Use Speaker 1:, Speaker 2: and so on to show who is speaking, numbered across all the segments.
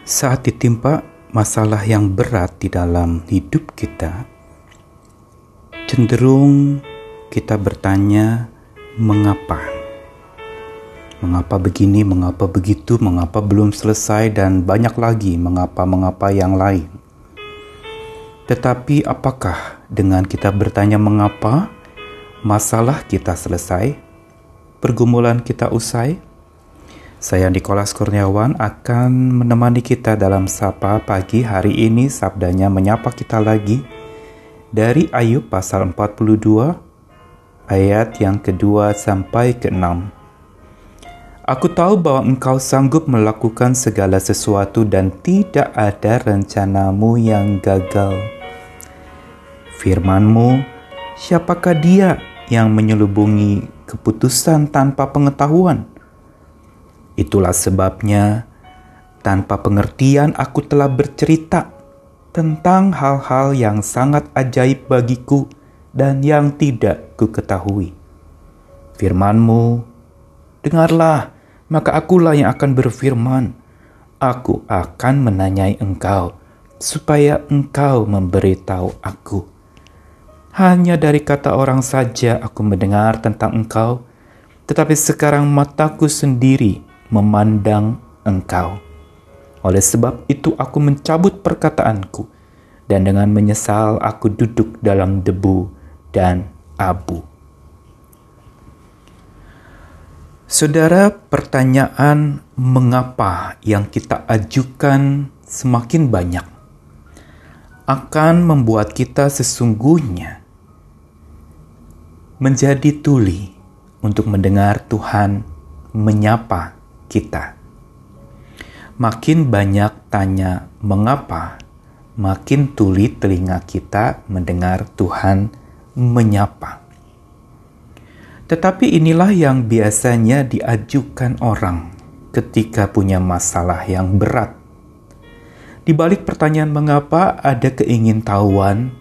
Speaker 1: Saat ditimpa masalah yang berat di dalam hidup kita, cenderung kita bertanya, "Mengapa? Mengapa begini? Mengapa begitu? Mengapa belum selesai?" dan banyak lagi mengapa-mengapa yang lain. Tetapi, apakah dengan kita bertanya mengapa, masalah kita selesai, pergumulan kita usai? Saya Nikolas Kurniawan akan menemani kita dalam Sapa Pagi hari ini sabdanya menyapa kita lagi dari Ayub pasal 42 ayat yang kedua sampai ke-6. Aku tahu bahwa engkau sanggup melakukan segala sesuatu dan tidak ada rencanamu yang gagal. Firmanmu, siapakah dia yang menyelubungi keputusan tanpa pengetahuan? Itulah sebabnya, tanpa pengertian, aku telah bercerita tentang hal-hal yang sangat ajaib bagiku dan yang tidak ku ketahui. Firmanmu, dengarlah, maka akulah yang akan berfirman. Aku akan menanyai engkau, supaya engkau memberitahu aku. Hanya dari kata orang saja aku mendengar tentang engkau, tetapi sekarang mataku sendiri memandang engkau. Oleh sebab itu aku mencabut perkataanku, dan dengan menyesal aku duduk dalam debu dan abu. Saudara, pertanyaan mengapa yang kita ajukan semakin banyak akan membuat kita sesungguhnya menjadi tuli untuk mendengar Tuhan menyapa kita. Makin banyak tanya mengapa, makin tuli telinga kita mendengar Tuhan menyapa. Tetapi inilah yang biasanya diajukan orang ketika punya masalah yang berat. Di balik pertanyaan mengapa ada keingintahuan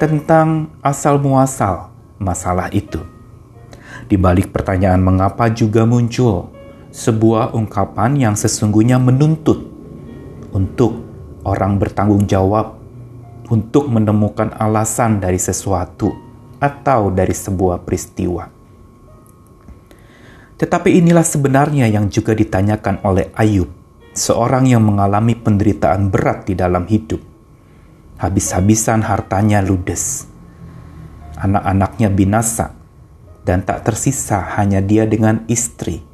Speaker 1: tentang asal muasal masalah itu. Di balik pertanyaan mengapa juga muncul sebuah ungkapan yang sesungguhnya menuntut untuk orang bertanggung jawab untuk menemukan alasan dari sesuatu atau dari sebuah peristiwa. Tetapi inilah sebenarnya yang juga ditanyakan oleh Ayub, seorang yang mengalami penderitaan berat di dalam hidup. Habis-habisan hartanya ludes. Anak-anaknya binasa dan tak tersisa hanya dia dengan istri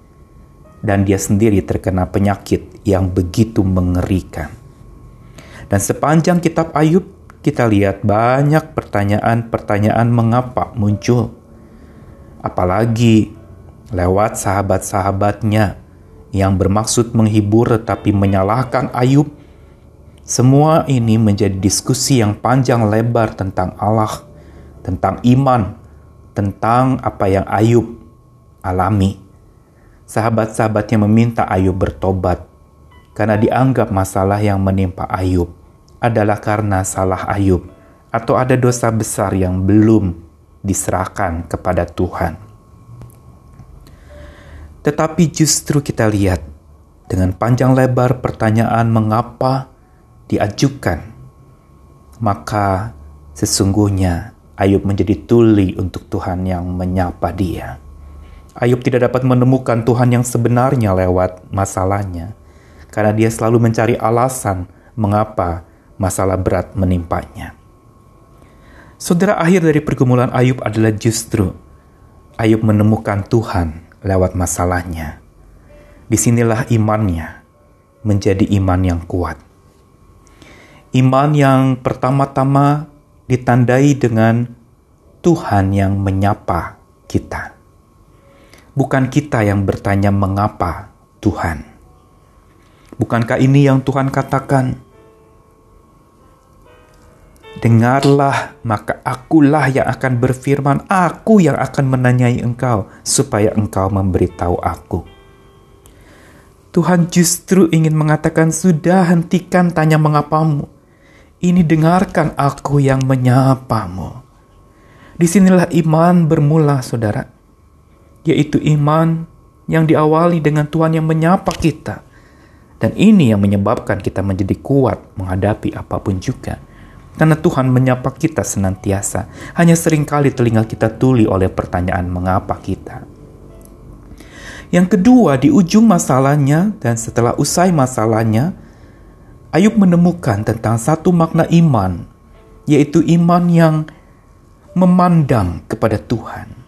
Speaker 1: dan dia sendiri terkena penyakit yang begitu mengerikan. Dan sepanjang kitab Ayub, kita lihat banyak pertanyaan-pertanyaan mengapa muncul. Apalagi lewat sahabat-sahabatnya yang bermaksud menghibur tetapi menyalahkan Ayub. Semua ini menjadi diskusi yang panjang lebar tentang Allah, tentang iman, tentang apa yang Ayub alami sahabat-sahabatnya meminta Ayub bertobat karena dianggap masalah yang menimpa Ayub adalah karena salah Ayub atau ada dosa besar yang belum diserahkan kepada Tuhan. Tetapi justru kita lihat dengan panjang lebar pertanyaan mengapa diajukan, maka sesungguhnya Ayub menjadi tuli untuk Tuhan yang menyapa dia. Ayub tidak dapat menemukan Tuhan yang sebenarnya lewat masalahnya, karena dia selalu mencari alasan mengapa masalah berat menimpanya. Saudara akhir dari pergumulan Ayub adalah justru Ayub menemukan Tuhan lewat masalahnya. Di sinilah imannya menjadi iman yang kuat. Iman yang pertama-tama ditandai dengan Tuhan yang menyapa kita bukan kita yang bertanya mengapa Tuhan. Bukankah ini yang Tuhan katakan? Dengarlah, maka akulah yang akan berfirman, aku yang akan menanyai engkau, supaya engkau memberitahu aku. Tuhan justru ingin mengatakan, sudah hentikan tanya mengapamu. Ini dengarkan aku yang menyapamu. Di sinilah iman bermula, saudara yaitu iman yang diawali dengan Tuhan yang menyapa kita Dan ini yang menyebabkan kita menjadi kuat menghadapi apa pun juga. Karena Tuhan menyapa kita senantiasa. Hanya sering kali telinga kita tuli oleh pertanyaan mengapa kita. Yang kedua, di ujung masalahnya dan setelah usai masalahnya, Ayub menemukan tentang satu makna iman, yaitu iman yang memandang kepada Tuhan.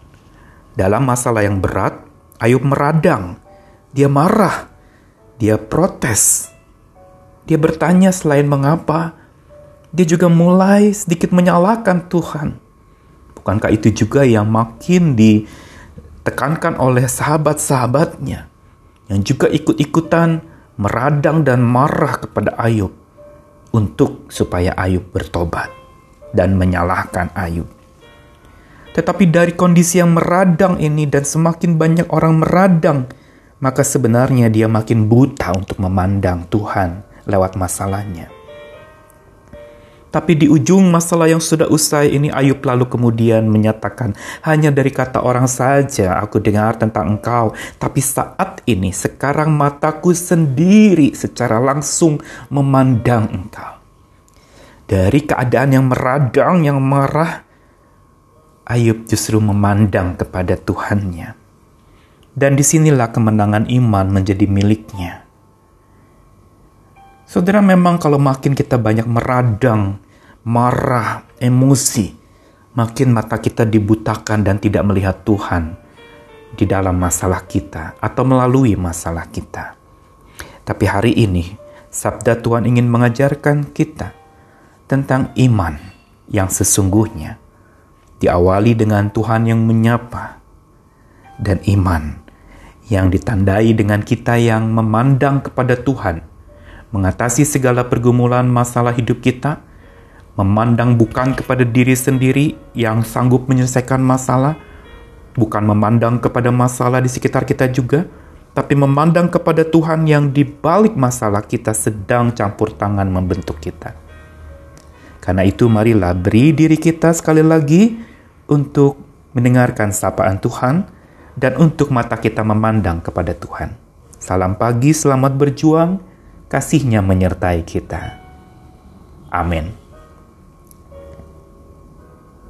Speaker 1: Dalam masalah yang berat, Ayub meradang, dia marah, dia protes. Dia bertanya selain mengapa, dia juga mulai sedikit menyalahkan Tuhan. Bukankah itu juga yang makin ditekankan oleh sahabat-sahabatnya yang juga ikut-ikutan meradang dan marah kepada Ayub untuk supaya Ayub bertobat dan menyalahkan Ayub. Tetapi dari kondisi yang meradang ini dan semakin banyak orang meradang maka sebenarnya dia makin buta untuk memandang Tuhan lewat masalahnya. Tapi di ujung masalah yang sudah usai ini Ayub lalu kemudian menyatakan, hanya dari kata orang saja aku dengar tentang engkau, tapi saat ini sekarang mataku sendiri secara langsung memandang engkau. Dari keadaan yang meradang, yang marah, Ayub justru memandang kepada Tuhannya. Dan di sinilah kemenangan iman menjadi miliknya. Saudara memang kalau makin kita banyak meradang, marah, emosi, makin mata kita dibutakan dan tidak melihat Tuhan di dalam masalah kita atau melalui masalah kita. Tapi hari ini, sabda Tuhan ingin mengajarkan kita tentang iman yang sesungguhnya. Diawali dengan Tuhan yang menyapa dan iman yang ditandai dengan kita yang memandang kepada Tuhan, mengatasi segala pergumulan masalah hidup kita, memandang bukan kepada diri sendiri yang sanggup menyelesaikan masalah, bukan memandang kepada masalah di sekitar kita juga, tapi memandang kepada Tuhan yang di balik masalah kita sedang campur tangan membentuk kita. Karena itu marilah beri diri kita sekali lagi untuk mendengarkan sapaan Tuhan, dan untuk mata kita memandang kepada Tuhan. Salam pagi, selamat berjuang, kasihnya menyertai kita. Amin.